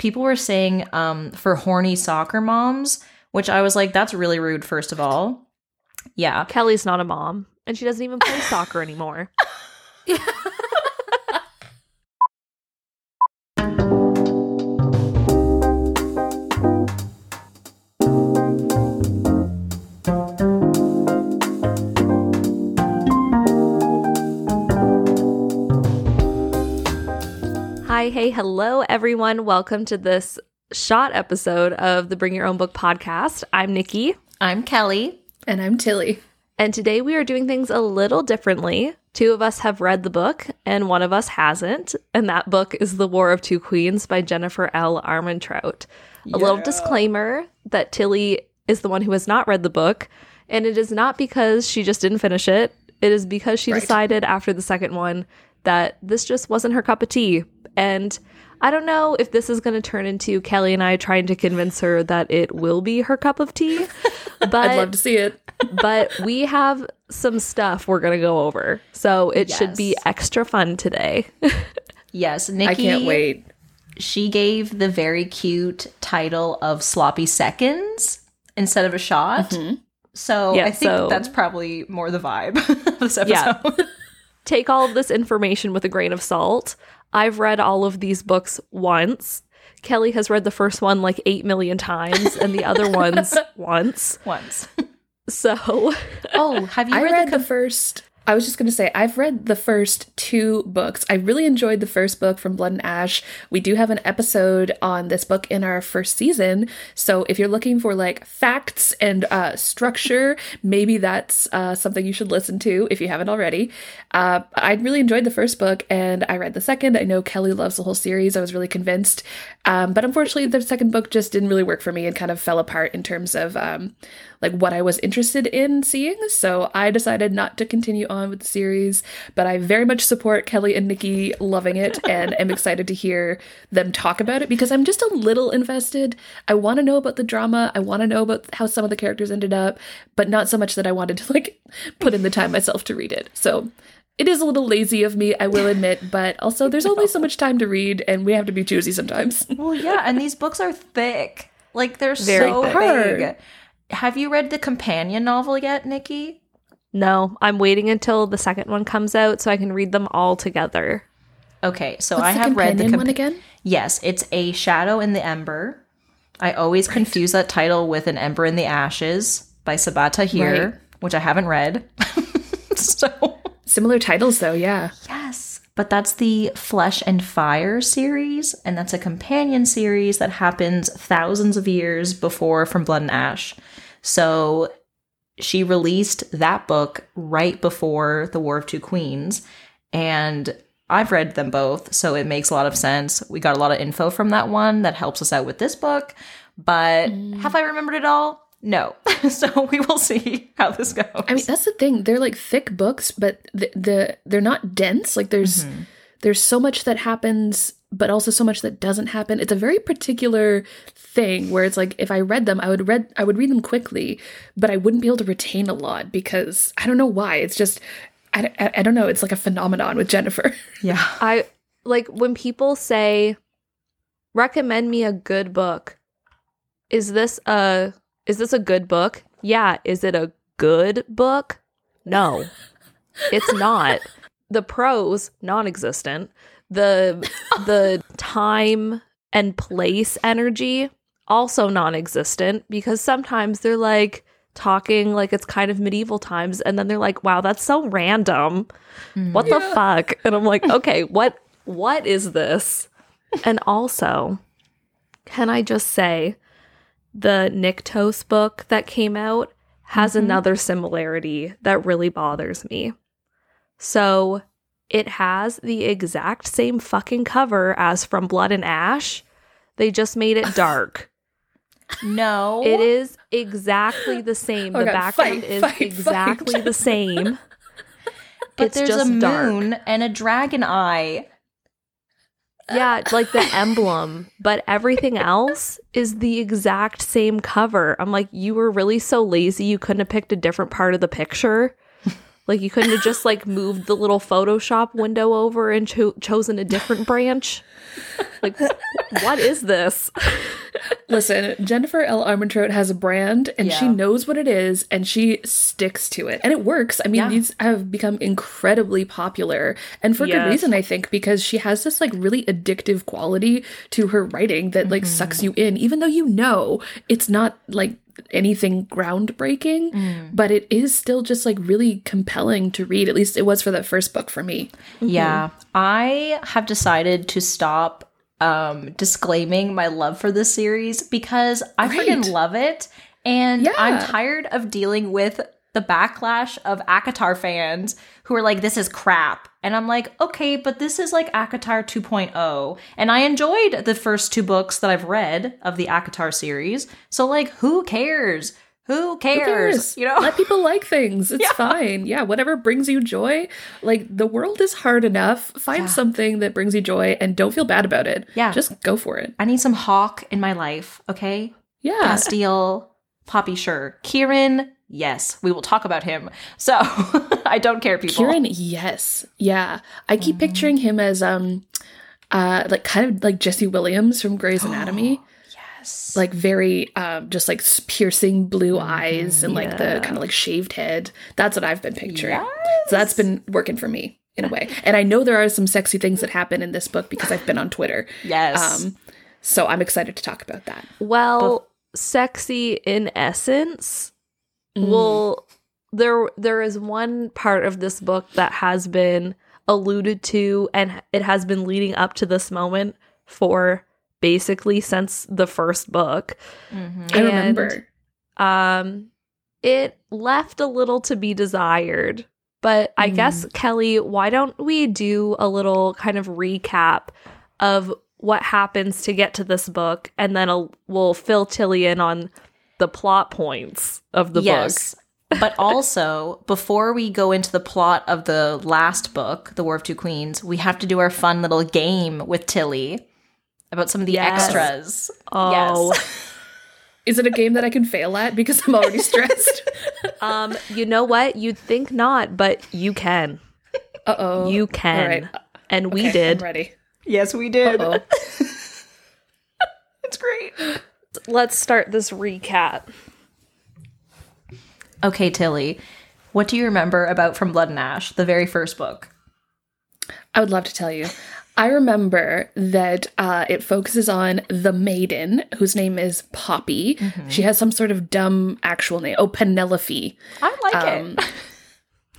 people were saying um, for horny soccer moms, which I was like, that's really rude, first of all. Yeah. Kelly's not a mom, and she doesn't even play soccer anymore. Hi, hey, hello, everyone. Welcome to this shot episode of the Bring Your Own Book podcast. I'm Nikki, I'm Kelly. And I'm Tilly. and today we are doing things a little differently. Two of us have read the book, and one of us hasn't. And that book is The War of Two Queens by Jennifer L. Armentrout. A little disclaimer that Tilly is the one who has not read the book, and it is not because she just didn't finish it. It is because she Right. decided after the second one that this just wasn't her cup of tea. And I don't know if this is going to turn into Kelly and I trying to convince her that it will be her cup of tea. But I'd love to see it. but we have some stuff we're going to go over. So it should be extra fun today. Yes, Nikki. I can't wait. She gave the very cute title of Sloppy Seconds instead of a shot. Mm-hmm. So Yeah, I think so- that's probably more the vibe of this episode. Yeah. Take all of this information with a grain of salt. I've read all of these books once. Kelly has read the first one like 8 million times and the other ones once. Once. So, Oh, have you I read, read the the first. I was just going to say, I've read the first two books. I really enjoyed the first book from Blood and Ash. We do have an episode on this book in our first season. So if you're looking for like facts and uh, structure, maybe that's uh, something you should listen to if you haven't already. Uh, I really enjoyed the first book and I read the second. I know Kelly loves the whole series. I was really convinced. Um, but unfortunately, the second book just didn't really work for me and kind of fell apart in terms of um, like what I was interested in seeing. So I decided not to continue on with the series, but I very much support Kelly and Nikki loving it and am excited to hear them talk about it because I'm just a little invested. I want to know about the drama. I want to know about how some of the characters ended up, but not so much that I wanted to like put in the time myself to read it. So it is a little lazy of me, I will admit, but also there's only so much time to read and we have to be choosy sometimes. Well, yeah, and these books are thick. Like they're Very so thick. big. Have you read the companion novel yet, Nikki? no, I'm waiting until the second one comes out so I can read them all together. Okay, so What's I have read the companion compa- one again? Yes, it's a shadow in the ember. I always confuse that title with an ember in the ashes by Sabaa Tahir, Right. which I haven't read. so Similar titles though, yeah. yes, but that's the Flesh and Fire series, and that's a companion series that happens thousands of years before From Blood and Ash. So she released that book right before the War of Two Queens, and I've read them both, so it makes a lot of sense. We got a lot of info from that one that helps us out with this book, but mm. have I remembered it all? No. so we will see how this goes. I mean, that's the thing. They're like thick books, but the, the they're not dense. Like there's mm-hmm. there's so much that happens, but also so much that doesn't happen. It's a very particular thing where it's like if I read them, I would read I would read them quickly, but I wouldn't be able to retain a lot because I don't know why. It's just I, I, I don't know. It's like a phenomenon with Jennifer. yeah. I like when people say recommend me a good book. Is this a is this a good book? Yeah, is it a good book? No. It's not. The prose non-existent. The the time and place energy also non-existent because sometimes they're like talking like it's kind of medieval times and then they're like wow that's so random. Hmm. What the fuck? And i'm like okay what what is this? And also can i just say the Nyktos book that came out has mm-hmm. another similarity that really bothers me. So it has the exact same fucking cover as from blood and ash they just made it dark No. it is exactly the same Oh the God, background fight, is fight, fight. exactly the same But it's there's just a dark. moon and a dragon eye. Yeah, like the emblem, but everything else is the exact same cover. I'm like, you were really so lazy you couldn't have picked a different part of the picture. Like you couldn't have just like moved the little Photoshop window over and cho- chosen a different branch. Like, what is this? Listen, Jennifer L. Armentrout has a brand and she knows what it is and she sticks to it. And it works. I mean, Yeah. these have become incredibly popular and for good reason, I think, because she has this like really addictive quality to her writing that like mm-hmm. sucks you in, even though you know it's not like anything groundbreaking, mm. but it is still just like really compelling to read. At least it was for the first book for me. Yeah. Mm-hmm. I have decided to stop um disclaiming my love for this series because I Great. freaking love it and Yeah. I'm tired of dealing with the backlash of ACOTAR fans who are like this is crap. And I'm like, "Okay, but this is like ACOTAR 2.0." And I enjoyed the first two books that I've read of the ACOTAR series. So like, who cares? Who cares? Who cares? You know? let people like things. It's fine. Yeah, whatever brings you joy. Like the world is hard enough. Find something that brings you joy and don't feel bad about it. Yeah. just go for it. I need some hawk in my life, okay? Yeah, Casteel, Poppy, sure. Kieran, yes, we will talk about him. So I don't care, people. Kieran. Yes, yeah. I keep Mm-hmm. picturing him as um, uh, like kind of like Jesse Williams from Grey's Anatomy. Yes. Like very um, just like piercing blue Mm-hmm. eyes and like the kind of like shaved head. That's what I've been picturing. Yes. So that's been working for me in a way. And I know there are some sexy things that happen in this book because I've been on Twitter. yes. Um, so I'm excited to talk about that. Well, sexy in essence. Mm. Well, there there is one part of this book that has been alluded to and it has been leading up to this moment for basically since the first book. Mhm. I remember. Um it left a little to be desired. But I Mm. guess Kelly, why don't we do a little kind of recap of what happens to get to this book and then i we'll fill Tilly in on the plot points of the book. yes. but also, before we go into the plot of the last book, The War of Two Queens, we have to do our fun little game with Tilly about some of the Yes. extras. Oh. Yes. Is it a game that I can fail at because I'm already stressed? Um, you know what? You'd think not, but you can. Uh oh. You can. All right. And we did. I'm ready. yes, we did. Oh, It's great. Let's start this recap. Okay, Tilly, what do you remember about From Blood and Ash, the very first book? I would love to tell you. I remember that uh, it focuses on the maiden, whose name is Poppy. She has some sort of dumb actual name. Oh, Penelope. I like Um, it.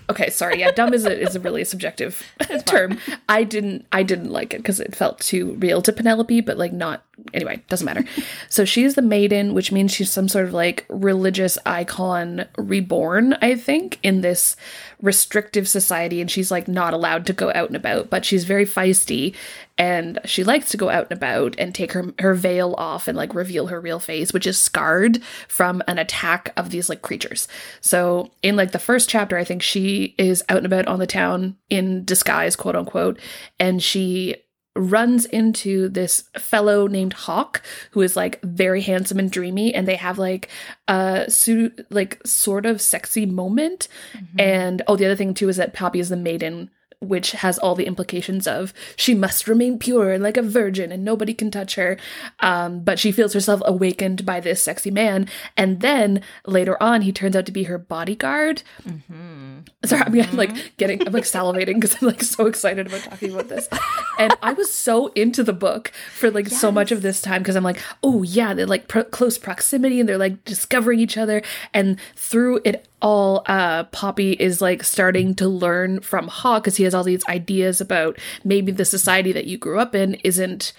Okay, sorry. Yeah, dumb is a is a really subjective term. I didn't I didn't like it because it felt too real to Penelope, but like not anyway, doesn't matter. So she's the maiden, which means she's some sort of like religious icon reborn, I think, in this restrictive society, and she's like not allowed to go out and about, but she's very feisty and she likes to go out and about and take her her veil off and like reveal her real face, which is scarred from an attack of these like creatures. So in like the first chapter, I think she is out and about on the town in disguise, quote unquote, and she runs into this fellow named Hawk who is like very handsome and dreamy and they have like a su- like sort of sexy moment. Mm-hmm. And oh the other thing too is that Poppy is the maiden which has all the implications of she must remain pure and like a virgin and nobody can touch her. Um, but she feels herself awakened by this sexy man. And then later on he turns out to be her bodyguard. Sorry i'm I'm, like getting i'm like salivating because i'm like so excited about talking about this. And i was so into the book for like so much of this time because i'm like oh yeah they're like pro- close proximity and they're like discovering each other. And through it all uh poppy is like starting to learn from hawk because he has all these ideas about maybe the society that you grew up in isn't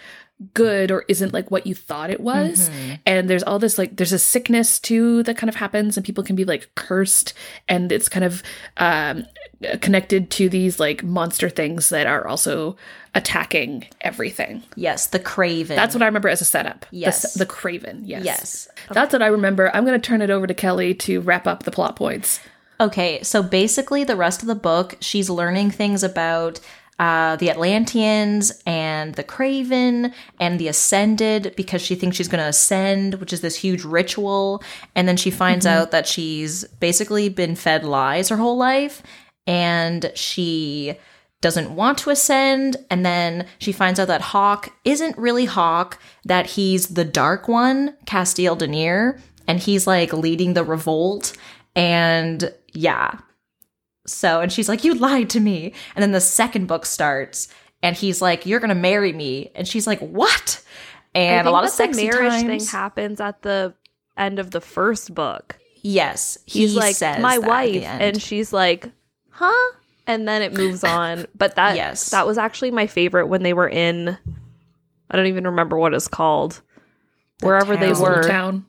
good or isn't like what you thought it was. And there's all this like there's a sickness too that kind of happens and people can be like cursed and it's kind of um connected to these like monster things that are also attacking everything. Yes, the Craven. that's what i remember as a setup. Yes. the, craven yes. Yes. that's what i remember. I'm going to turn it over to kelly to wrap up the plot points. Okay, so basically, the rest of the book, she's learning things about uh, the Atlanteans and the Craven and the Ascended because she thinks she's going to ascend, which is this huge ritual. And then she finds out that she's basically been fed lies her whole life. And she doesn't want to ascend. And then she finds out that Hawk isn't really Hawk, that he's the dark one, Casteel Da'Neer, and he's like leading the revolt. And yeah. So, and she's like, You lied to me. And then the second book starts, and he's like, You're gonna marry me. And she's like, What? And a lot of that sexy the marriage times. thing happens at the end of the first book. yes, He's like says my that at the wife, and she's like, huh? And then it moves on. But that Yes. that was actually my favorite when they were in. I don't even remember what it's called. The Wherever they town. This little were, town.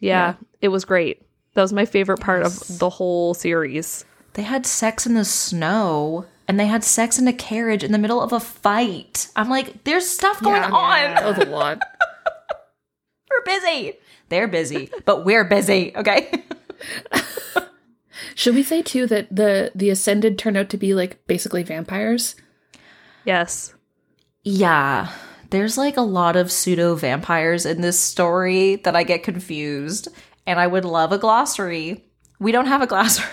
yeah, it was great. That was my favorite part Yes. of the whole series. They had sex in the snow and they had sex in a carriage in the middle of a fight. I'm like, there's stuff going Yeah. on. That was a lot. We're busy. They're busy, but we're busy. Okay. Should we say too that the the ascended turn out to be like basically vampires? Yes, yeah. There's like a lot of pseudo vampires in this story that I get confused, and I would love a glossary. We don't have a glossary.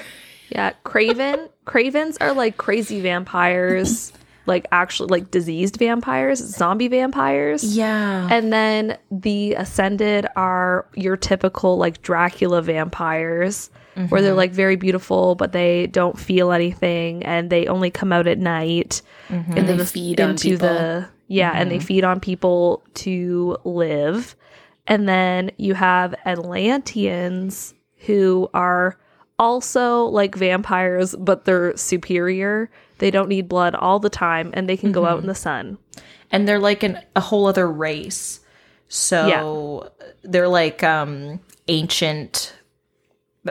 Yeah. Craven, Cravens are like crazy vampires, like actually like diseased vampires, zombie vampires. Yeah. And then the ascended are your typical like Dracula vampires, where they're mm-hmm. like very beautiful, but they don't feel anything, and they only come out at night. Mm-hmm. And into they the- feed into the yeah, and they mm-hmm. feed on people to live. And then you have Atlanteans who are also like vampires, but they're superior. They don't need blood all the time, and they can go out in the sun. and they're like an, a whole other race. So they're like um ancient.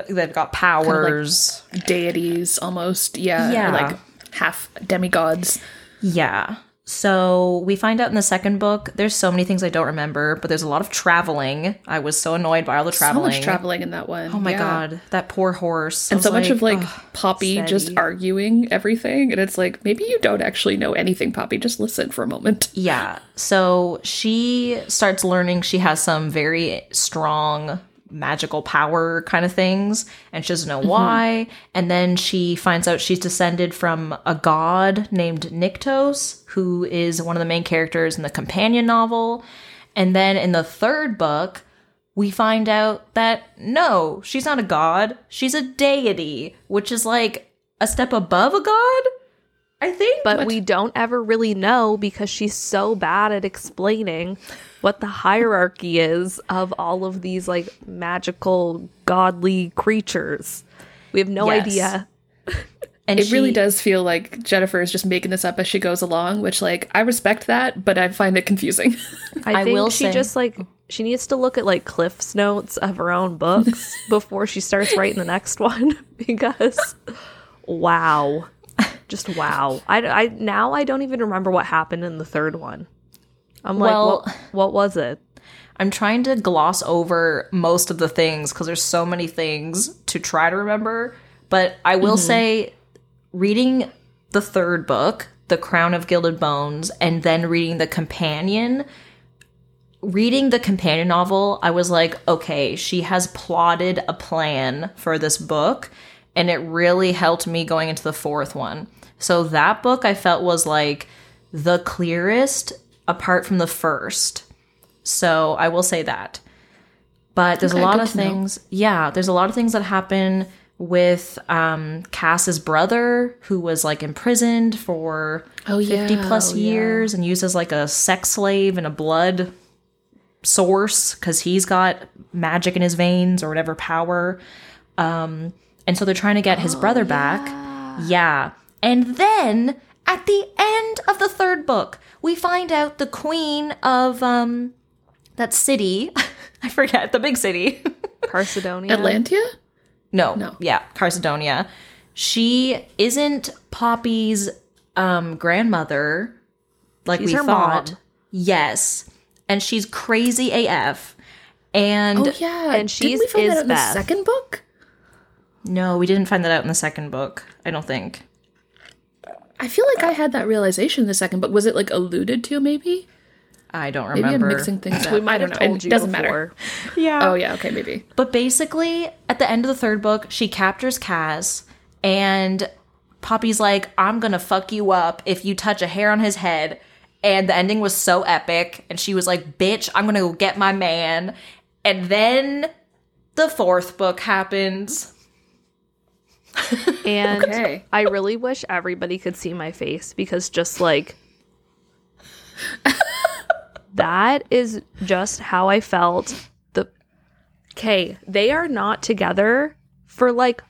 They've got powers. deities almost. Yeah. Yeah. like half demigods. yeah. So we find out in the second book. There's so many things I don't remember, but there's a lot of traveling. I was so annoyed by all the traveling. So much traveling in that one. Oh my Yeah. god, that poor horse. And so much of like. Poppy just arguing everything. And it's like, maybe you don't actually know anything, Poppy. Just listen for a moment. Yeah. So she starts learning she has some very strong magical power kind of things, and she doesn't know mm-hmm. why. And then she finds out she's descended from a god named Nyktos, who is one of the main characters in the companion novel. And then in the third book, we find out that no, she's not a god, she's a deity, which is like a step above a god, I think. But we don't ever really know because she's so bad at explaining what the hierarchy is of all of these like magical godly creatures. We have no Yes. idea. and It really does feel like Jennifer is just making this up as she goes along, which, like, I respect that, but I find it confusing. I, I will she say- just like she needs to look at like Cliff's notes of her own books before she starts writing the next one because wow. Just wow. I, I now I don't even remember what happened in the third one. I'm like, Well- what, what was it? I'm trying to gloss over most of the things because there's so many things to try to remember. But I will mm-hmm. say, reading the third book, The Crown of Gilded Bones, and then reading the companion, reading the companion novel, I was like, okay, she has plotted a plan for this book. And it really helped me going into the fourth one. So that book I felt was like the clearest apart from the first. So I will say that. But there's Okay, a lot of to know. things. Yeah, there's a lot of things that happen with um Cas's brother, who was like imprisoned for Oh, 50 yeah. plus Oh, yeah. years and used as like a sex slave and a blood source because he's got magic in his veins or whatever power. Um, and so they're trying to get his brother back. Yeah. And then at the end of the third book, we find out the queen of um that city. I forget the big city. Carsodonia. Atlantia? no, No. yeah, Carsodonia. She isn't Poppy's um grandmother like She's we her thought. mom. Yes. And she's crazy AF. And Oh, yeah. and Didn't she's we find that out in the second book? no, we didn't find that out in the second book. I don't think. I feel like I had that realization in the second book. Was it, like, alluded to, maybe? I don't Maybe remember. I'm mixing things up. We might I don't have know. told It you doesn't before. matter. Yeah. Oh, yeah. Okay, maybe. But basically, at the end of the third book, she captures Cas, and Poppy's like, I'm gonna fuck you up if you touch a hair on his head. And the ending was so epic. And she was like, bitch, I'm gonna go get my man. And then the fourth book happens. And Okay. I really wish everybody could see my face because just like that is just how I felt. The Okay, they are not together for like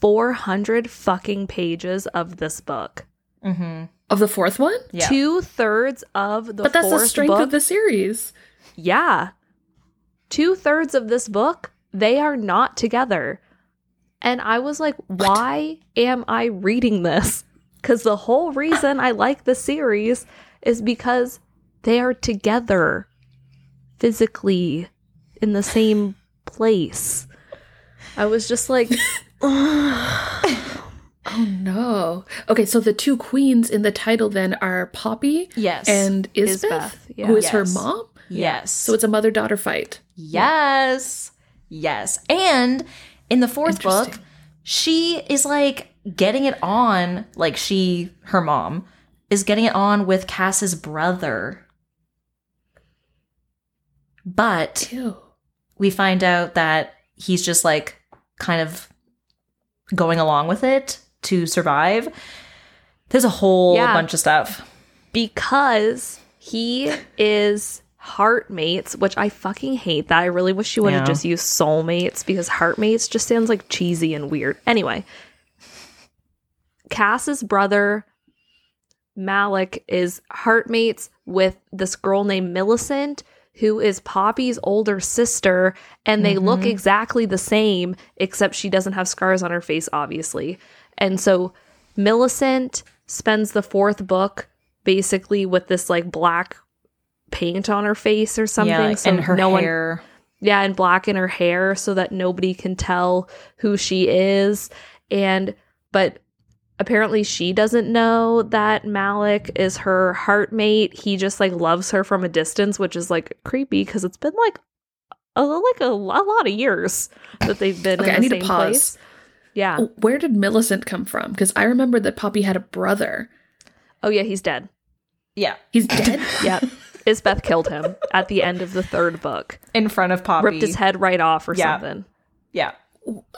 400 fucking pages of this book. Mm-hmm. Of the fourth one? Yeah. Two thirds of the But that's the strength book, of the series. Yeah. Two thirds of this book, they are not together. And I was like, why am I reading this? Because the whole reason I like the series is because they are together physically in the same place. I was just like, oh, oh no. Okay, so the two queens in the title then are Poppy Yes. and Isbeth, Isbeth, yeah. who is her mom. yes. So it's a mother daughter fight. Yes. Yes. And in the fourth book, she is like getting it on, like she, her mom, is getting it on with Cas's brother. But Ew. we find out that he's just like kind of going along with it to survive. There's a whole Yeah. bunch of stuff. because he is heartmates, which I fucking hate that. I really wish you would have Yeah. just used soulmates because heartmates just sounds like cheesy and weird. Anyway, Cas's brother Malik is heartmates with this girl named Millicent, who is Poppy's older sister, and they look mm-hmm. exactly the same, except she doesn't have scars on her face, obviously. And so Millicent spends the fourth book basically with this like black paint on her face or something. yeah, so and her no one hair. yeah, and black in her hair so that nobody can tell who she is. And but apparently she doesn't know that Malik is her heartmate. He just like loves her from a distance, which is like creepy because it's been like a like a, lo- lot of years that they've been Okay, in I the need to pause. place. Yeah. Where did Millicent come from? Because I remember that Poppy had a brother. Oh yeah, he's dead. Yeah, He's dead? Yep. Isbeth killed him at the end of the third book. in front of Poppy. Ripped his head right off or Yeah. something. Yeah.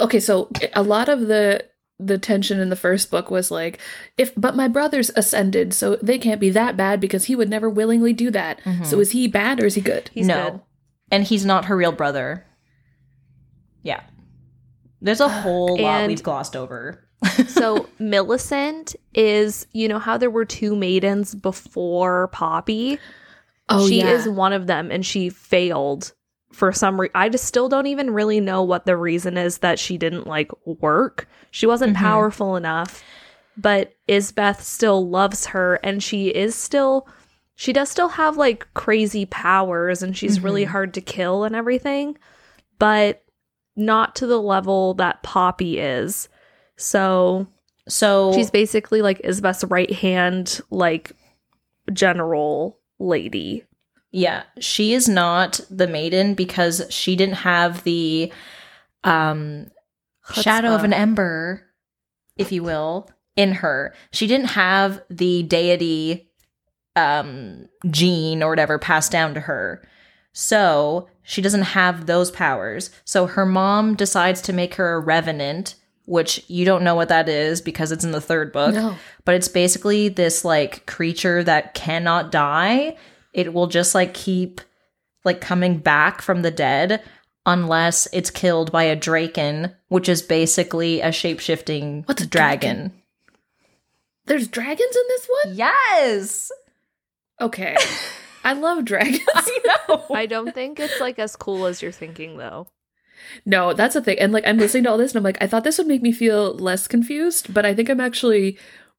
okay, so a lot of the the tension in the first book was like if but my brother's ascended so they can't be that bad because he would never willingly do that mm-hmm. so is he bad or is he good He's no. good. And he's not her real brother. Yeah. There's a whole lot And- we've glossed over. so Millicent is, you know how there were two maidens before Poppy? Oh she yeah is one of them and she failed for some reason. I just still don't even really know what the reason is that she didn't like work. She wasn't Mhm. powerful enough. But Isbeth still loves her and she is still she does still have like crazy powers and she's really Mhm. hard to kill and everything, but not to the level that Poppy is. So So She's basically like Isbeth's right hand, like general lady. yeah, she is not the maiden because she didn't have the um shadow of an ember, if you will, in her. She didn't have the deity um gene or whatever passed down to her. So she doesn't have those powers. So her mom decides to make her a revenant, which you don't know what that is because it's in the third book. no But it's basically this like creature that cannot die. It will just like keep like coming back from the dead unless it's killed by a draken, which is basically a shape-shifting What's a dragon. there's dragons in this one Yes. okay i love dragons I know. I don't think it's like as cool as you're thinking though. No that's the thing and like i'm listening to all this and i'm like i thought this would make me feel less confused but i think i'm actually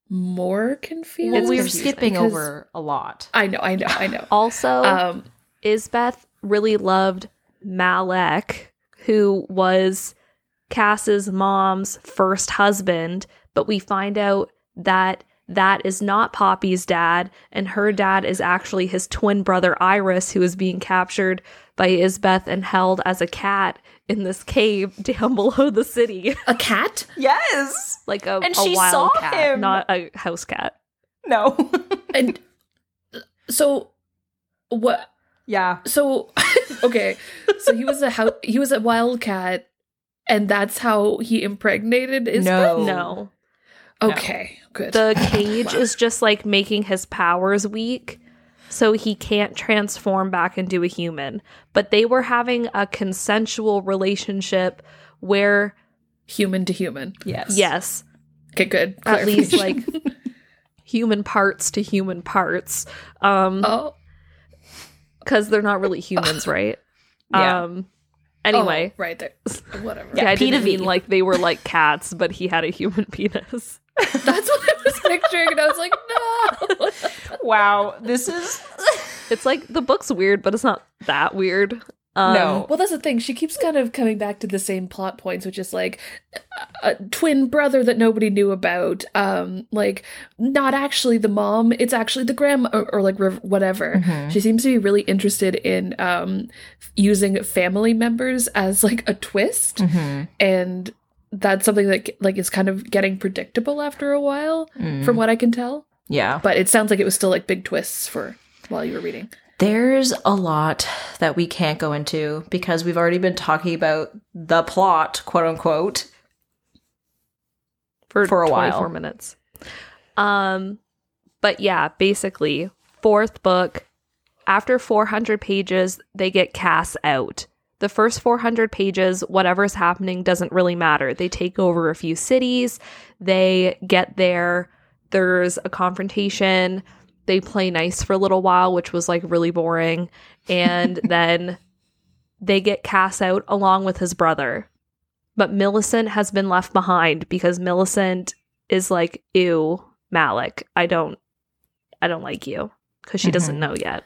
more confused well, we're skipping over a lot. i know i know i know Also, um Isbeth really loved Malec, who was Cas's mom's first husband, but we find out that that is not Poppy's dad, and her dad is actually his twin brother Ires, who is being captured by Isbeth and held as a cat in this cave down below the city, A cat? Yes. like a, And a she wild saw cat, him. not a house cat. No. And so what yeah. so okay. So he was a how he was a wild cat and that's how he impregnated Isbeth? No. No, Okay, good. the cage Wow. is just like making his powers weak. So he can't transform back into a human. But they were having a consensual relationship where, human to human. Yes. yes, Okay, good. at least like human parts to human parts. Um, oh because they're not really humans, right? Yeah. Um. Anyway, oh, right there. Whatever. yeah, I P to didn't mean like they were like cats, but he had a human penis. That's what I was picturing, and I was like, no. Wow. This is It's like the book's weird, but it's not that weird. Um, No. Well, that's the thing. She keeps kind of coming back to the same plot points, which is like a, a twin brother that nobody knew about. Um, like not actually the mom; it's actually the grandma, or, or like rev- whatever. Mhm. She seems to be really interested in um using family members as like a twist, Mhm. and that's something that like is kind of getting predictable after a while, Mm. from what I can tell. yeah. But it sounds like it was still like big twists for while you were reading. There's a lot that we can't go into because we've already been talking about the plot, quote unquote. for, For a 24 while. minutes. Um, but yeah, basically, fourth book. After 400 pages, they get Cas out. The first 400 pages, whatever's happening doesn't really matter. They take over a few cities. They get there. There's a confrontation. They play nice for a little while, which was like really boring. And then they get Cas out along with his brother. But Millicent has been left behind because Millicent is like, ew, Malik, I don't I don't like you. Because she doesn't Mhm. know yet.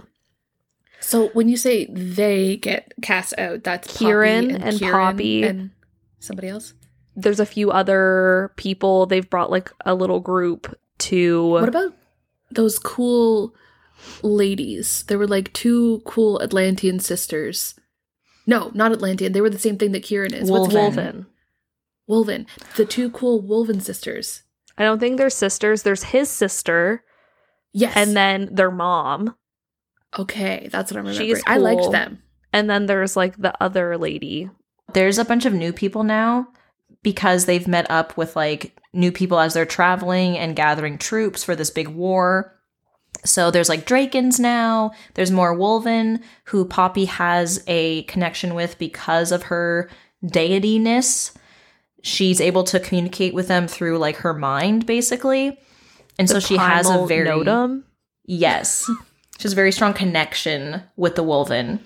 So when you say they get Cas out, that's Poppy Kieran and Kieran Poppy. and somebody else. There's a few other people. They've brought like a little group to What about those cool ladies? There were like two cool Atlantean sisters. No, not Atlantean. They were the same thing that Kieran is. What's Wolven. Wolven? Wolven. Wolven. The two cool Wolven sisters. I don't think they're sisters. There's his sister Yes. and then their mom. Okay, that's what I'm remembering. She's I liked them. And then there's like the other lady. There's a bunch of new people now because they've met up with like new people as they're traveling and gathering troops for this big war. So there's like Drakens now. There's more Wolven, who Poppy has a connection with because of her deityness. She's able to communicate with them through like her mind, basically. And so she has a primal very Notam. yes, she has a very strong connection with the Wolven.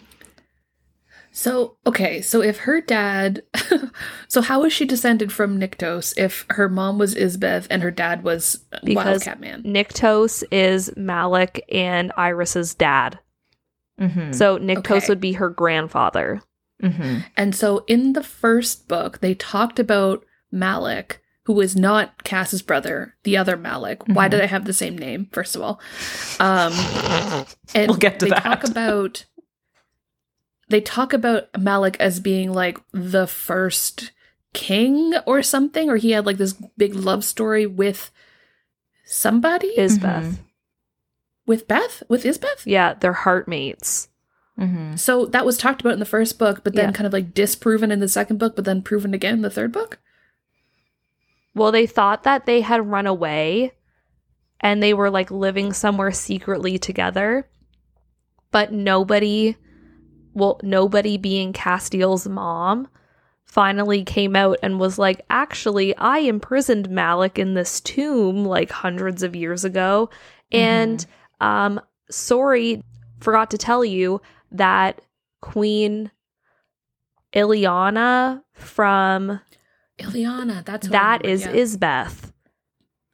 So, okay, so if her dad. so, how is she descended from Nyktos if her mom was Isbeth and her dad was Because- Wildcat Man? Nyktos is Malik and Ires's dad. Mm-hmm. So Nyktos Okay. would be her grandfather. mm-hmm. And so in the first book, they talked about Malik, who is not Cas's brother, the other Malik. Why Mhm. did I have the same name, first of all? Um, and We'll get to they that. talk about they talk about Malik as being like the first king or something, or he had like this big love story with somebody Isbeth. Mhm. with Beth with Isbeth. Yeah, they're heartmates. Mm-hmm. So that was talked about in the first book, but then Yeah. kind of like disproven in the second book, but then proven again in the third book. Well, they thought that they had run away and they were like living somewhere secretly together. But nobody, well, nobody being Casteel's mom finally came out and was like, actually, I imprisoned Malik in this tomb like hundreds of years ago. And um, sorry, forgot to tell you that Queen Ileana from Ileana, that's who I remember, is yeah. Isbeth.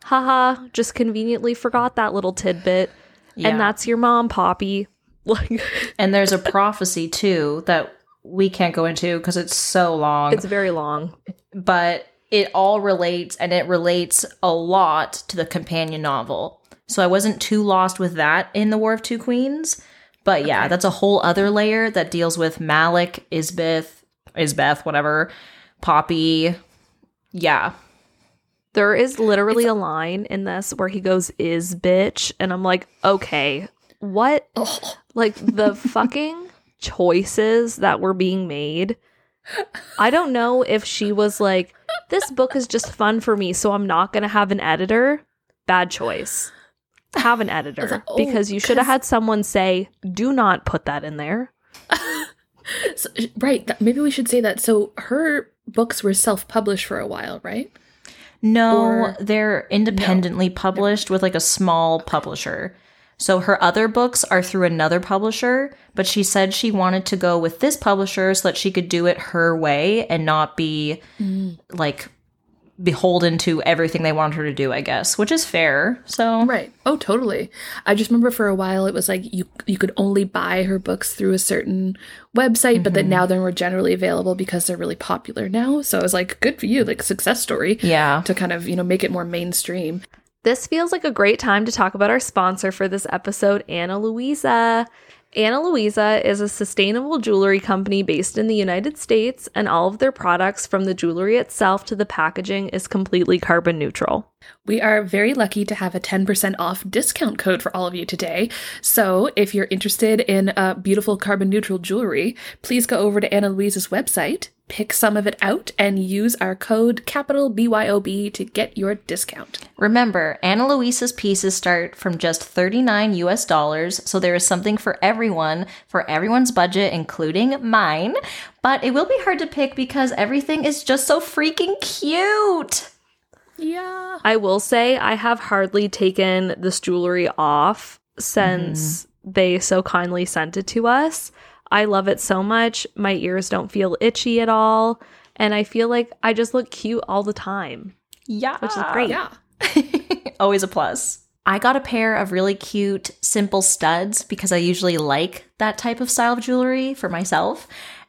Haha, just conveniently forgot that little tidbit. Yeah. And that's your mom, Poppy. Like and there's a prophecy too that we can't go into because it's so long. it's very long. but it all relates and it relates a lot to the companion novel. So I wasn't too lost with that in The War of Two Queens. But yeah, Okay. that's a whole other layer that deals with Malik, Isbeth, Isbeth, whatever, Poppy. Yeah. There is literally a line in this where he goes, is bitch. And I'm like, okay, what? Oh, Like the fucking choices that were being made. I don't know if she was like, this book is just fun for me, so I'm not going to have an editor. Bad choice. Have an editor like, oh, because you should have had someone say, do not put that in there. so, right. That, maybe we should say that. So her books were self-published for a while, right? No, Or- they're independently published with like a small publisher. So her other books are through another publisher, but she said she wanted to go with this publisher so that she could do it her way and not be mm. like beholden to everything they wanted her to do, I guess, which is fair. So Right. Oh, totally. I just remember for a while it was like you you could only buy her books through a certain website, but that mm-hmm. now they're more generally available because they're really popular now. So I was like, good for you, like success story yeah. to kind of, you know, make it more mainstream. This feels like a great time to talk about our sponsor for this episode, Ana Luisa. Ana Luisa is a sustainable jewelry company based in the United States, and all of their products, from the jewelry itself to the packaging, is completely carbon neutral. We are very lucky to have a 10% off discount code for all of you today. So if you're interested in uh, beautiful carbon neutral jewelry, please go over to Ana Luisa's website, pick some of it out, and use our code capital BYOB to get your discount. Remember, Ana Luisa's pieces start from just 39 US dollars, so there is something for everyone, for everyone's budget, including mine. But it will be hard to pick because everything is just so freaking cute. Yeah. I will say I have hardly taken this jewelry off since mm-hmm. they so kindly sent it to us. I love it so much. My ears don't feel itchy at all. And I feel like I just look cute all the time, Yeah. which is great. Yeah. Always a plus. I got a pair of really cute, simple studs because I usually like that type of style of jewelry for myself.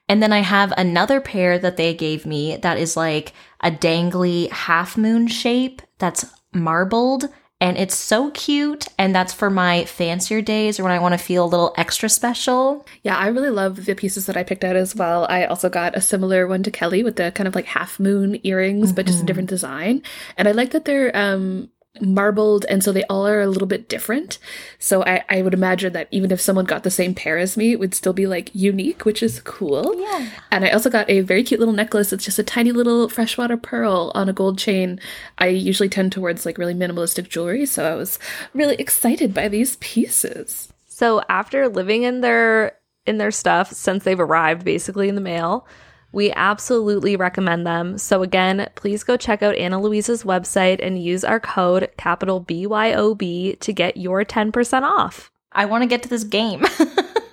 And then I have another pair that they gave me that is like a dangly half moon shape that's marbled. And it's so cute. And that's for my fancier days or when I want to feel a little extra special. Yeah, I really love the pieces that I picked out as well. I also got a similar one to Kelly with the kind of like half moon earrings, but just a different design. And I like that they're um marbled and so they all are a little bit different. So I, I would imagine that even if someone got the same pair as me, it would still be like unique, which is cool. Yeah. And I also got a very cute little necklace. It's just a tiny little freshwater pearl on a gold chain. I usually tend towards like really minimalistic jewelry, so I was really excited by these pieces. So after living in their in their stuff since they've arrived basically in the mail, we absolutely recommend them. So again, please go check out Ana Luisa's website and use our code capital BYOB to get your 10% off. I want to get to this game.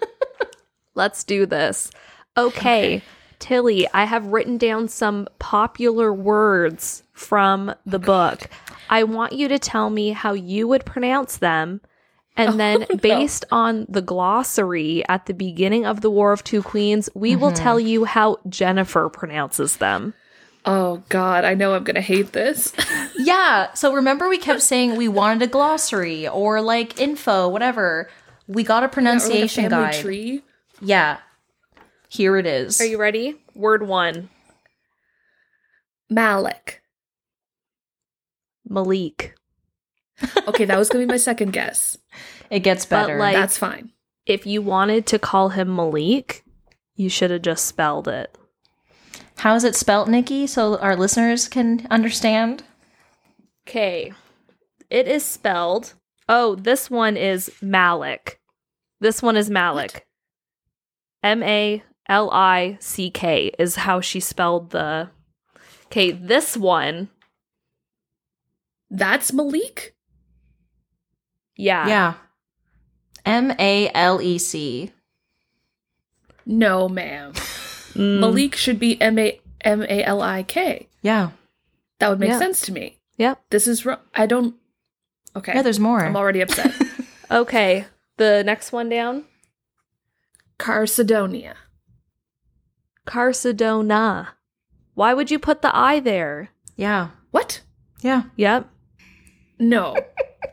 Let's do this. Okay, Tilly, I have written down some popular words from the book. I want you to tell me how you would pronounce them. And oh, then, based on the glossary at the beginning of The War of Two Queens, we will mm-hmm. tell you how Jennifer pronounces them. Oh god, I know I'm gonna hate this. Yeah. So remember, we kept saying we wanted a glossary or like info, whatever. We got a Or like a pronunciation guide. tree. Yeah. Here it is. Are you ready? Word one Malik. Malik. Okay, that was gonna be my second guess. it gets But, better. like- That's fine. If you wanted to call him Malik, you should have just spelled it. How is it spelt, Nikki, so our listeners can understand? Okay. It is spelled. Oh, this one is Malik. This one is Malik. M A L I C K is how she spelled the. Okay, this one. That's Malik? Yeah. Yeah. M A L E C. No, ma'am. Mm, Malik should be M A M A L I K. Yeah. That would make sense to me. Yep. This is wrong. I don't. Okay. Yeah, there's more. I'm already upset. Okay. The next one down. Carsodonia. Carcedona. Why would you put the I there? Yeah. What? Yeah. Yep. No.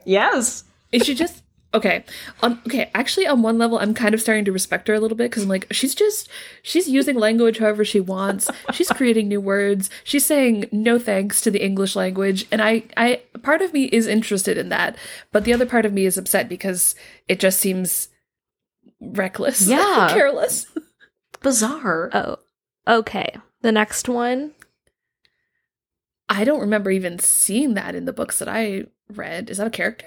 Yes. Is she just okay? Um, okay, actually, on one level, I'm kind of starting to respect her a little bit because I'm like, she's just she's using language however she wants. She's creating new words. She's saying no thanks to the English language, and I, I, part of me is interested in that, but the other part of me is upset because it just seems reckless, Yeah. careless. Bizarre. Oh. Okay. The next one. I don't remember even seeing that in the books that I read. Is that a character?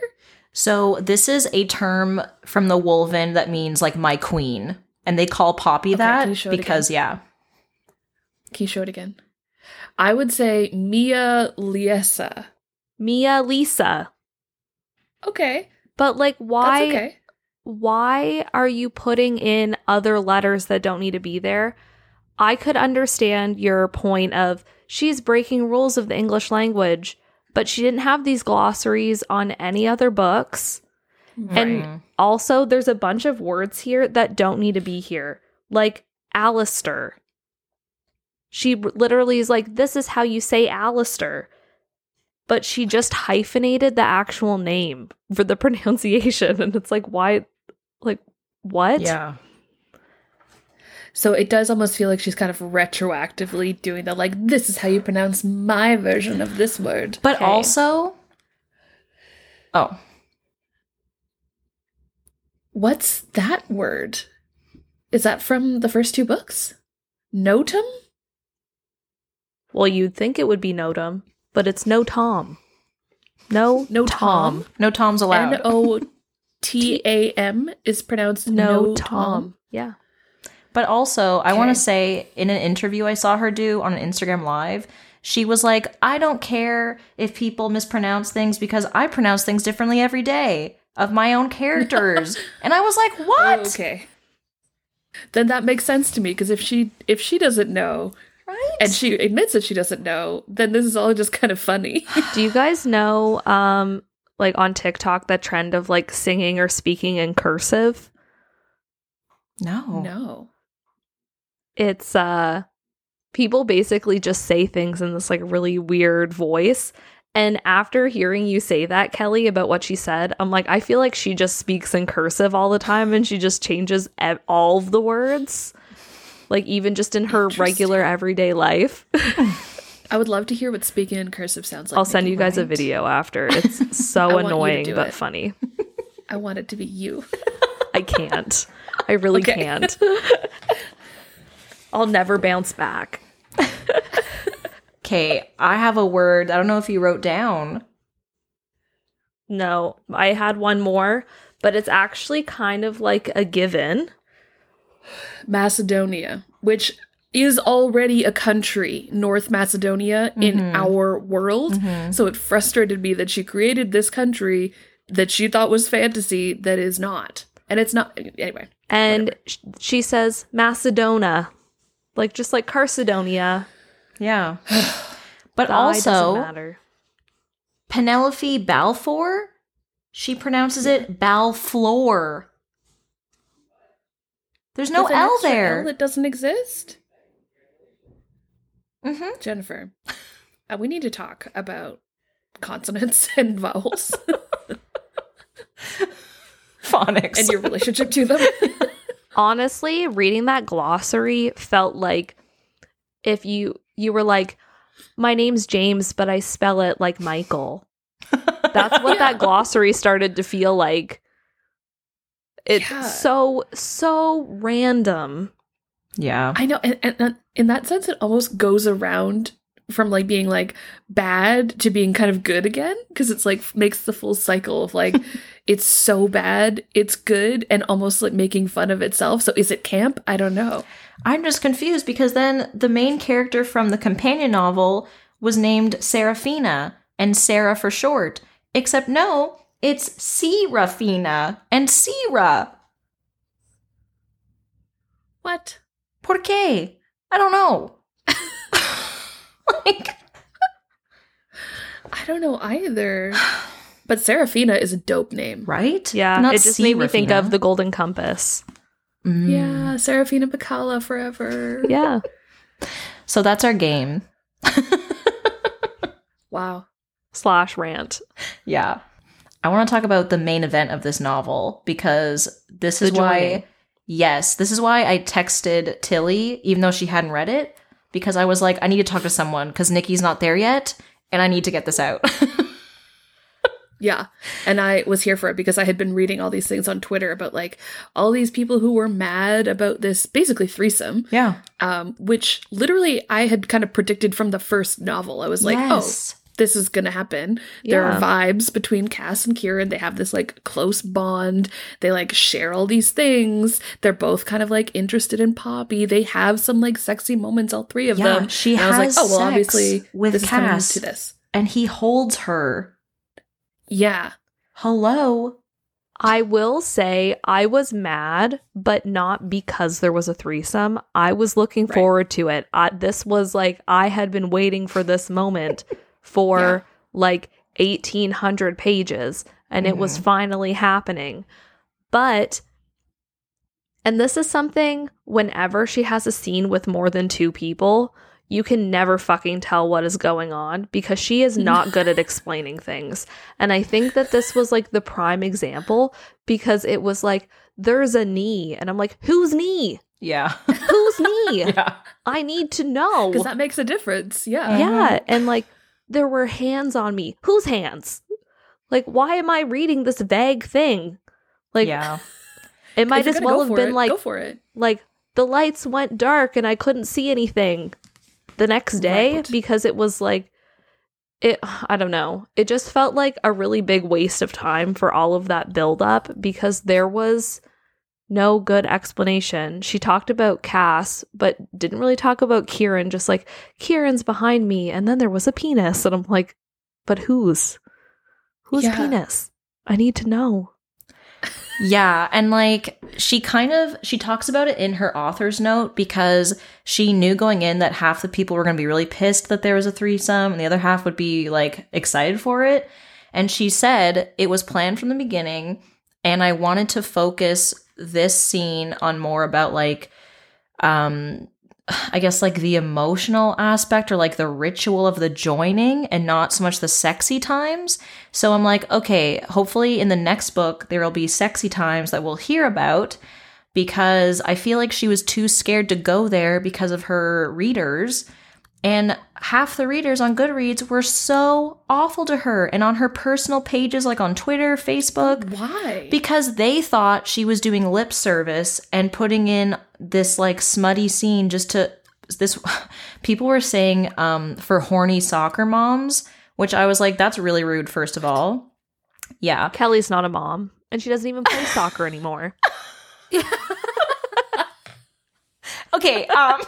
So this is a term from the Wolven that means like my queen. And they call Poppy Okay, that because yeah. Can you show it again? I would say Mia Liesa. Mia Lisa. Okay, But like why okay. why are you putting in other letters that don't need to be there? I could understand your point of she's breaking rules of the English language, but she didn't have these glossaries on any other books. And also, there's a bunch of words here that don't need to be here, like Alastir. She literally is like, This is how you say Alastir. But she just hyphenated the actual name for the pronunciation. And it's like, why? Like, what? Yeah. So it does almost feel like she's kind of retroactively doing that. Like, this is how you pronounce my version of this word. But Okay. also Oh. What's that word? Is that from the first two books? Notum? Well, you'd think it would be Notum, but it's no Tom. No, No Tom. Tom. No Tom's allowed. N O T A M is pronounced No, no, Tom. Tom. Yeah. But also, I want to say in an interview I saw her do on an Instagram live, she was like, I don't care if people mispronounce things because I pronounce things differently every day of my own characters. and I was like, what? Okay. Then that makes sense to me because if she if she doesn't know Right? and she admits that she doesn't know, then this is all just kind of funny. Do you guys know, um, like on TikTok, that trend of like singing or speaking in cursive? no. no. It's uh, people basically just say things in this like really weird voice. And after hearing you say that, Kelly, about what she said, I'm like, I feel like she just speaks in cursive all the time and she just changes ev- all of the words. Like, even just in her regular everyday life. I would love to hear what speaking in cursive sounds like. I'll send you guys a video after. It's so I want you to annoying, but it. funny. I want it to be you. I can't. I really Okay. can't. I'll never bounce back. Okay, I have a word. I don't know if you wrote down. No, I had one more, but it's actually kind of like a given. Macedonia, which is already a country, North Macedonia, in mm-hmm. our world. Mm-hmm. So it frustrated me that she created this country that she thought was fantasy that is not. And it's not. Anyway. And sh- she says Macedonia, like just like Carsodonia. Yeah. But The also, matter. Penelope Balfour, she pronounces it Balfloor. There's no With an L extra there. L that doesn't exist. mm-hmm. Jennifer, uh, we need to talk about consonants and vowels Phonics. and your relationship to them. Honestly, reading that glossary felt like if you you were like, my name's James, but I spell it like Michael. That's what that glossary started to feel like. It's Yeah. so so random. yeah. I know, and, and, and in that sense, it almost goes around from like being like bad to being kind of good again because it's like makes the full cycle of like it's so bad, it's good, and almost like making fun of itself. So is it camp? I don't know. I'm just confused because then the main character from the companion novel was named Serafina and Sarah for short. Except no, it's Serafina and Sira. What? Por qué? I don't know. like, I don't know either. But Serafina is a dope name. right? Yeah, Not it just made me think of the Golden Compass. Mm. Yeah, Serafina Pekkala forever. Yeah. So that's our game. Wow. slash rant. Yeah. I want to talk about the main event of this novel because this is The why yes, this is why I texted Tilly even though she hadn't read it because I was like I need to talk to someone cuz Nikki's not there yet and I need to get this out. Yeah. And I was here for it because I had been reading all these things on Twitter about like all these people who were mad about this basically threesome, yeah. um, which literally I had kind of predicted from the first novel. I was like, oh, this is going to happen. There are vibes between Cas and Kieran. They have this like close bond. They like share all these things. They're both kind of like interested in Poppy. They have some like sexy moments, all three of Yeah, them. she And I was has like, oh, well, obviously with this is Cas. to this. and he holds her. Yeah. Hello. I will say I was mad, but not because there was a threesome. I was looking Right. forward to it. I, this was like I had been waiting for this moment for Yeah. like 1800 pages and it was Mhm. finally happening. But and this is something whenever she has a scene with more than two people, you can never fucking tell what is going on because she is not good at explaining things. And I think that this was like the prime example because it was like, there's a knee. And I'm like, whose knee? Yeah. Whose knee? yeah. I need to know. Because that makes a difference. Yeah. Yeah. Uh-huh. And like, there were hands on me. Whose hands? Like, why am I reading this vague thing? Like, yeah. it might as well have been it, like, go for it. like the lights went dark and I couldn't see anything the next day Right. because it was like it I don't know. It just felt like a really big waste of time for all of that build up because there was no good explanation. She talked about Cas, but didn't really talk about Kieran, just like Kieran's behind me and then there was a penis and I'm like, but whose? Whose Yeah. penis? I need to know. Yeah, and like she kind of she talks about it in her author's note because she knew going in that half the people were going to be really pissed that there was a threesome and the other half would be like excited for it. And she said it was planned from the beginning and I wanted to focus this scene on more about like um I guess like the emotional aspect or like the ritual of the joining and not so much the sexy times. So I'm like, okay, hopefully in the next book there will be sexy times that we'll hear about because I feel like she was too scared to go there because of her readers. And half the readers on Goodreads were so awful to her and on her personal pages like on Twitter, Facebook Why? because they thought she was doing lip service and putting in this like smutty scene just to this people were saying um for horny soccer moms which i was like that's really rude first of all yeah Kelly's not a mom and she doesn't even play soccer anymore. okay um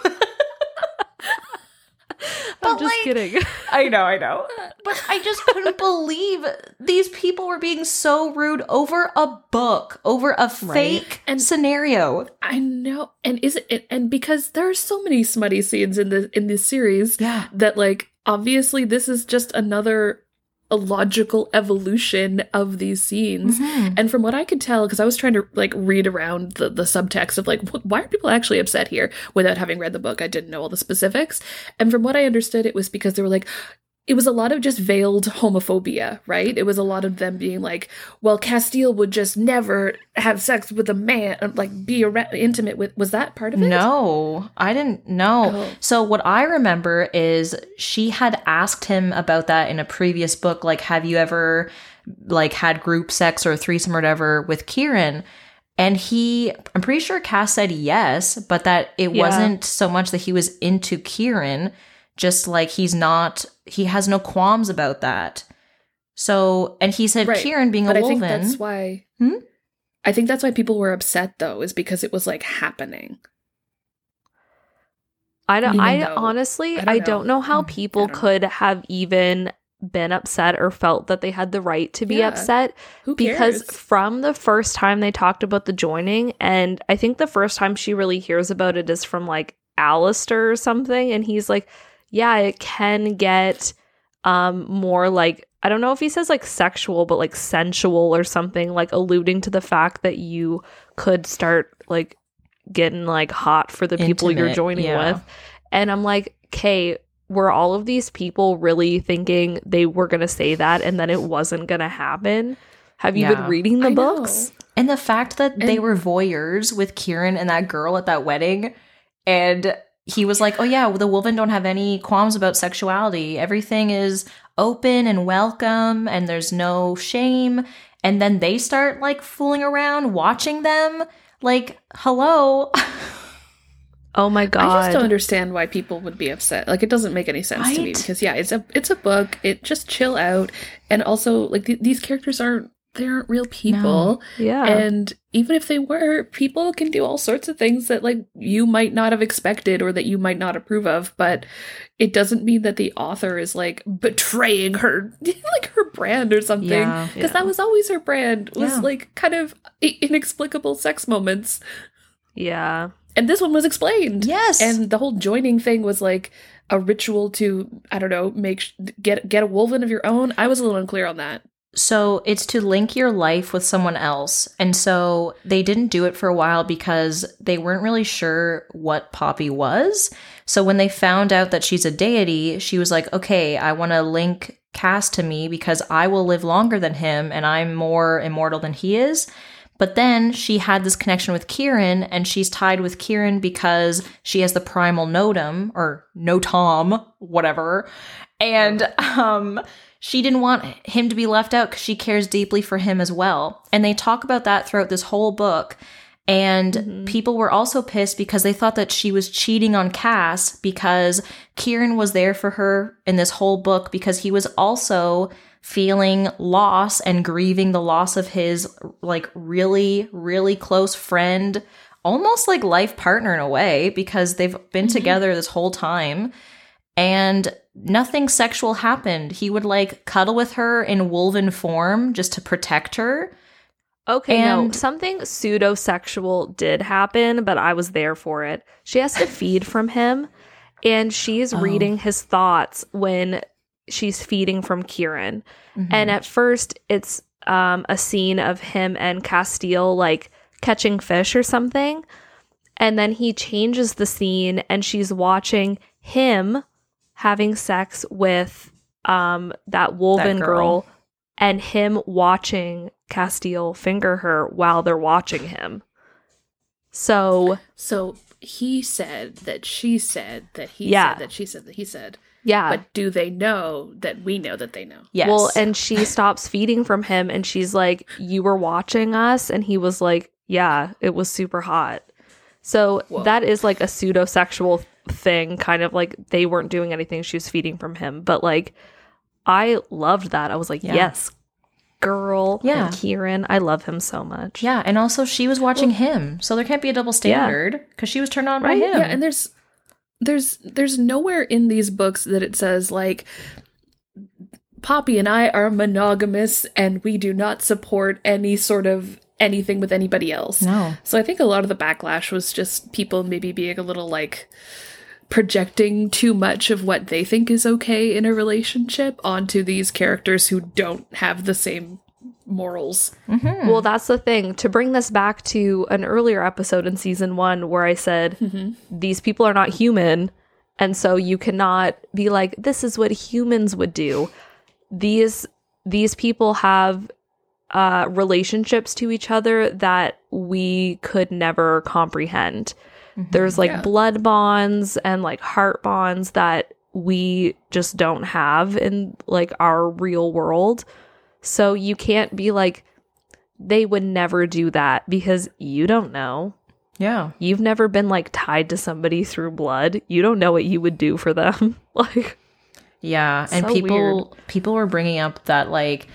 I'm But, just like, kidding. i know i know but i just couldn't believe these people were being so rude over a book over a fake And- scenario I know, and is it? And because there are so many smutty scenes in the in this series yeah that, like, obviously, this is just another a logical evolution of these scenes. Mhm. And from what I could tell, because I was trying to like read around the, the subtext of like, wh- why are people actually upset here without having read the book? I didn't know all the specifics. And from what I understood, it was because they were like, it was a lot of just veiled homophobia, right? It was a lot of them being like, well, Casteel would just never have sex with a man, uh, like be ar- intimate with. Was that part of it? No, I didn't know. Oh. So what I remember is she had asked him about that in a previous book like have you ever like had group sex or threesome or whatever with Kieran? And he I'm pretty sure Cas said yes, but that it Yeah. wasn't so much that he was into Kieran, just like he's not he has no qualms about that. So and he said Right. Kieran being But a I think that's why. Hmm? I think that's why people were upset though, is because it was like happening. I don't. Even I though- honestly, I I don't don't, know. know. how Hmm, people don't know. could have even been upset or felt that they had the right to be Yeah. upset Who cares? because from the first time they talked about the joining, and I think the first time she really hears about it is from like Alastir or something, and he's like, "Yeah, it can get um more like." I don't know if he says like sexual, but like sensual or something, like alluding to the fact that you could start like getting like hot for the people you're joining yeah. with. And I'm like, okay, were all of these people really thinking they were going to say that and then it wasn't going to happen? Have you Yeah. been reading the I know. books? And the fact that they were voyeurs with Kieran and that girl at that wedding, and he was like, "Oh yeah, the Wolven don't have any qualms about sexuality. Everything is open and welcome, and there's no shame." And then they start like fooling around, watching them. Like, hello, Oh my god. I just don't understand why people would be upset. Like it doesn't make any sense to me because yeah, it's a it's a book. It just chill out, and also like th- these characters aren't they aren't real people. yeah. And even if they were, people can do all sorts of things that like you might not have expected or that you might not approve of, but it doesn't mean that the author is like betraying her like her brand or something. Yeah. Because Yeah. that was always her brand was Yeah. like kind of inexplicable sex moments. yeah. And this one was explained. yes, And the whole joining thing was like a ritual to I don't know, make sh- get get a Wolven of your own. I was a little unclear on that. So it's to link your life with someone else. And so they didn't do it for a while because they weren't really sure what Poppy was. So when they found out that she's a deity, she was like, okay, I want to link Cas to me because I will live longer than him and I'm more immortal than he is. But then she had this connection with Kieran, and she's tied with Kieran because she has the primal notum or notom, whatever. And um, she didn't want him to be left out because she cares deeply for him as well. And they talk about that throughout this whole book. And mm-hmm. people were also pissed because they thought that she was cheating on Cas because Kieran was there for her in this whole book because he was also feeling loss and grieving the loss of his like really really close friend almost like life partner in a way because they've been mm-hmm. together this whole time and nothing sexual happened he would like cuddle with her in wolven form just to protect her Okay, no, And- something pseudo sexual did happen, but I was there for it. She has to feed from him, and she's Oh. reading his thoughts when she's feeding from Kieran. Mm-hmm. And at first, it's um, a scene of him and Casteel like catching fish or something. And then he changes the scene, and she's watching him having sex with um, that Wolven girl. girl. and him watching Casteel finger her while they're watching him. So, So he said that she said that he Yeah. said that she said that he said. yeah. But do they know that we know that they know? yes Well, and she stops feeding from him and she's like, You were watching us? And he was like, Yeah, it was super hot. So Whoa. that is like a pseudo sexual thing, kind of like they weren't doing anything. She was feeding from him. But like, I loved that. I was like, Yeah. Yes, girl. Yeah. And Kieran, I love him so much. yeah and also she was watching him so there can't be a double standard because she was turned on Right, by him Yeah, and there's there's there's nowhere in these books that it says like Poppy and I are monogamous and we do not support any sort of anything with anybody else. no So I think a lot of the backlash was just people maybe being a little like projecting too much of what they think is okay in a relationship onto these characters who don't have the same morals. Mm-hmm. Well, that's the thing. To bring this back to an earlier episode in season one where I said these people are not human. And so you cannot be like, this is what humans would do. These these people have uh relationships to each other that we could never comprehend. Mm-hmm. There's like Yeah. blood bonds and like heart bonds that we just don't have in like our real world. So you can't be like, they would never do that because you don't know. yeah You've never been like tied to somebody through blood. You don't know what you would do for them. like, Yeah, and So people people were bringing up that like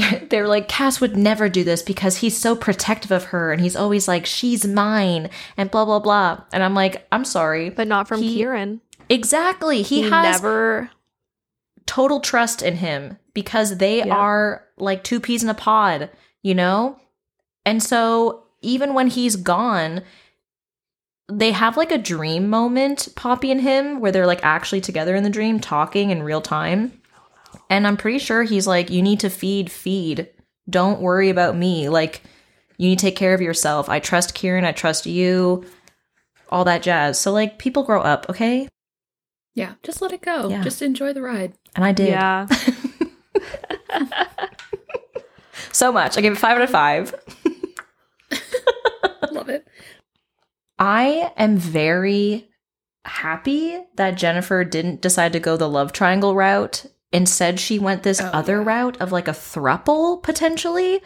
they were like Cas would never do this because he's so protective of her and he's always like she's mine and blah blah blah. And I'm like, I'm sorry, but not from He- Kieran. exactly. He, He, has never. total trust in him because they Yeah. are like two peas in a pod, you know? And so even when he's gone, they have like a dream moment, Poppy and him, where they're like actually together in the dream, talking in real time. And I'm pretty sure he's like, You need to feed, feed. Don't worry about me. Like, you need to take care of yourself. I trust Kieran. I trust you. All that jazz. So, like, people grow up, okay? Yeah, just let it go. Yeah. Just enjoy the ride. And I did. Yeah. So much. I gave it five out of five. Love it. I am very happy that Jennifer didn't decide to go the love triangle route. Instead, she went this Oh, other yeah. route of like a thruple potentially.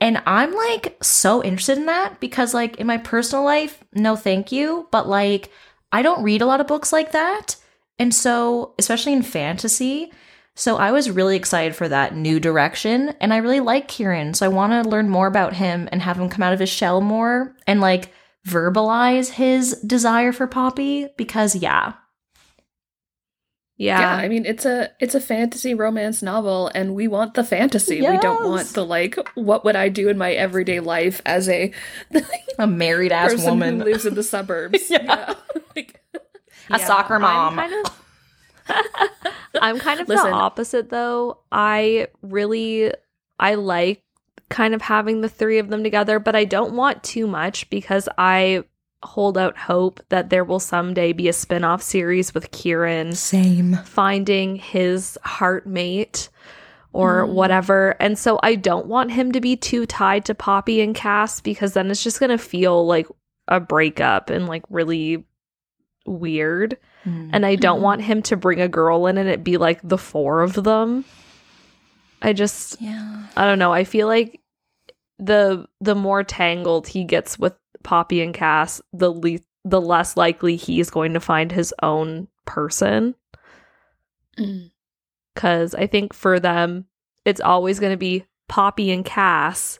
And I'm like so interested in that because, like, in my personal life, no thank you. But like, I don't read a lot of books like that. And so, especially in fantasy, so I was really excited for that new direction. And I really like Kieran. So I want to learn more about him and have him come out of his shell more and like verbalize his desire for Poppy because, yeah. Yeah. Yeah. I mean it's a it's a fantasy romance novel and we want the fantasy. We don't want the like what would I do in my everyday life as a A married ass woman, who lives in the suburbs. Yeah. Like, a Yeah, soccer mom. I'm kind of, I'm kind of Listen. the opposite though. I really I like kind of having the three of them together, but I don't want too much because I hold out hope that there will someday be a spin-off series with Kieran Same. finding his heart mate or Mm. whatever. And so I don't want him to be too tied to Poppy and Cas because then it's just going to feel like a breakup and like really weird. And I don't Mhm. want him to bring a girl in and it be like the four of them. I just yeah. I don't know. I feel like the the more tangled he gets with Poppy and Cas, the le- the less likely he's going to find his own person mm. cuz I think for them it's always going to be Poppy and Cas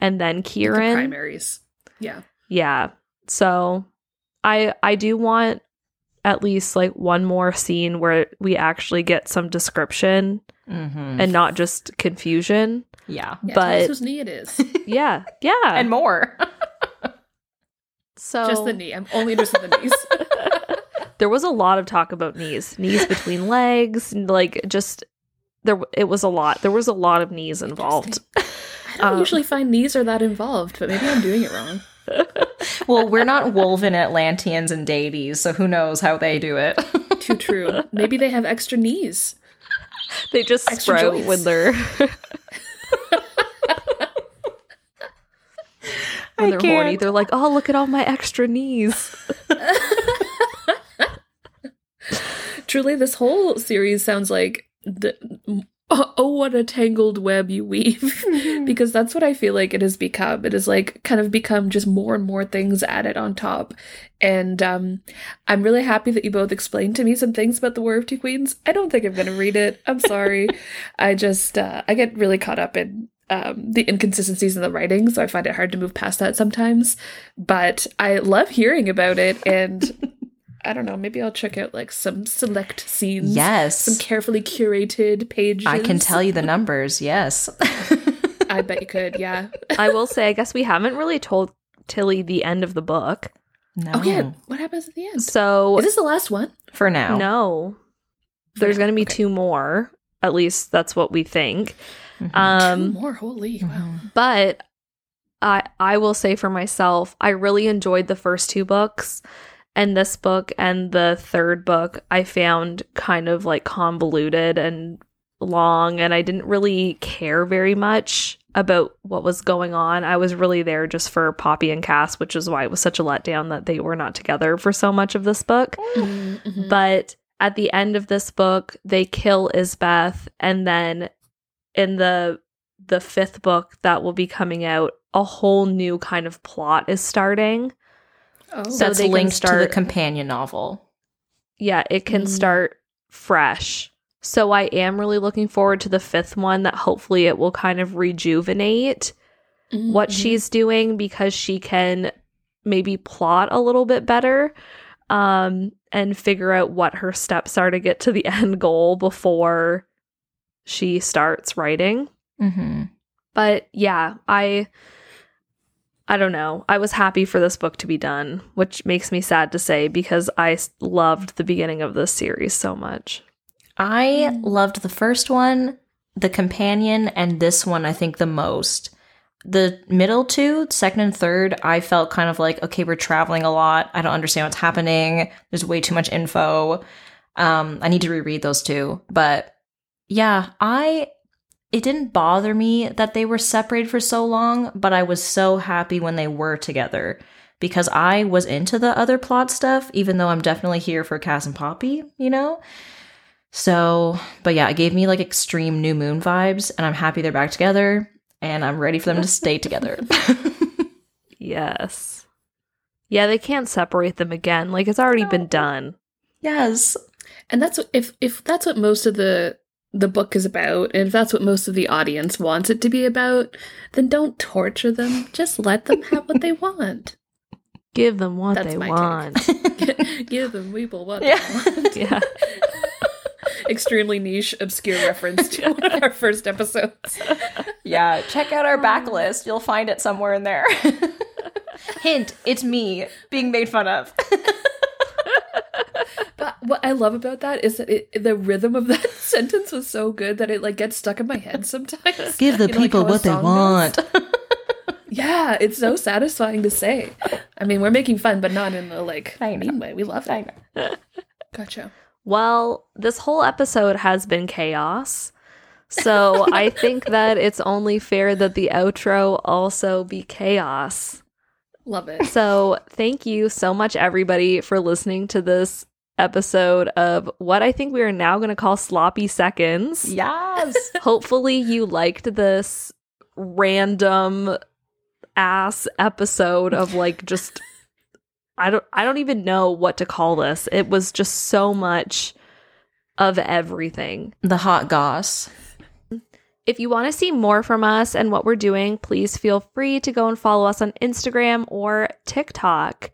and then the Kieran. primaries. Yeah. Yeah. So I I do want at least like one more scene where we actually get some description Mm-hmm. and not just confusion. yeah. yeah But- tell us whose knee it is. Yeah. Yeah. And more. so Just the knee. I'm only interested in the knees. there was a lot of talk about knees, knees between legs, and, like just there it was a lot. There was a lot of knees involved. I don't Um, usually find knees are that involved, but maybe I'm doing it wrong. well, we're not Wolven Atlanteans and deities, so who knows how they do it. Too true. Maybe they have extra knees. They just Extra sprout joints. when they're when I they're horny. can't. They're like, "Oh, look at all my extra knees." Truly, this whole series sounds like the oh, oh, what a tangled web you weave. because that's what I feel like it has become. It has like kind of become just more and more things added on top. And um, I'm really happy that you both explained to me some things about the War of Two Queens. I don't think I'm gonna read it. I'm sorry. I just uh, I get really caught up in um, the inconsistencies in the writing, so I find it hard to move past that sometimes. But I love hearing about it, and I don't know. Maybe I'll check out like some select scenes. yes. Some carefully curated pages. I can tell you the numbers. Yes. I bet you could. Yeah. I will say, I guess we haven't really told Tilly the end of the book. no. Oh yeah. What happens at the end? So Is this the last one? For now. no, there's going to be okay. two more. At least that's what we think. Mhm. Um, Two more. Holy wow. Mhm. but I I will say for myself, I really enjoyed the first two books. And this book and the third book I found kind of like convoluted and long and I didn't really care very much about what was going on. I was really there just for Poppy and Cas, which is why it was such a letdown that they were not together for so much of this book. Mhm, mhm. But at the end of this book, they kill Isbeth, and then in the the fifth book that will be coming out, a whole new kind of plot is starting. oh. so That's they can linked to the companion novel. Yeah, it can Mm. start fresh. So I am really looking forward to the fifth one that hopefully it will kind of rejuvenate Mhm, what she's doing because she can maybe plot a little bit better um and figure out what her steps are to get to the end goal before she starts writing Mm-hmm. but yeah i i don't know i was happy for this book to be done which makes me sad to say because I loved the beginning of this series so much I Mm. loved the first one, the companion, and this one I think the most. The middle two, second and third, I felt kind of like, okay, we're traveling a lot. I don't understand what's happening. There's way too much info. Um, I need to reread those two. But yeah, I it didn't bother me that they were separated for so long, but I was so happy when they were together because I was into the other plot stuff, even though I'm definitely here for Cas and Poppy, you know? So, but yeah, it gave me like extreme new moon vibes, and I'm happy they're back together, and I'm ready for them to stay together. Yes. Yeah, they can't separate them again. Like it's already been done. yes. And that's if if that's what most of the the book is about, and if that's what most of the audience wants it to be about, then don't torture them. Just let them have what they want. Give them what That's they want. Give them weeble what Yeah. they want. yeah. Extremely niche, obscure reference to one of our first episodes. Yeah, check out our backlist. Um, You'll find it somewhere in there. Hint, it's me being made fun of. But what I love about that is that it, the rhythm of that sentence was so good that it like gets stuck in my head sometimes. Give the You know, people how a what they want. Yeah, it's so satisfying to say. I mean, we're making fun, but not in a like I know. mean way. We love I it. know. Gotcha. Well, this whole episode has been chaos. So I think that it's only fair that the outro also be chaos. Love it. So thank you so much, everybody, for listening to this episode of what I think we are now going to call sloppy seconds. Yes. Hopefully, you liked this random ass episode of like just I don't I don't even know what to call this. It was just so much of everything. the hot goss. If you want to see more from us and what we're doing, please feel free to go and follow us on Instagram or TikTok.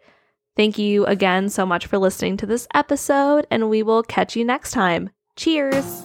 Thank you again so much for listening to this episode, and we will catch you next time. Cheers!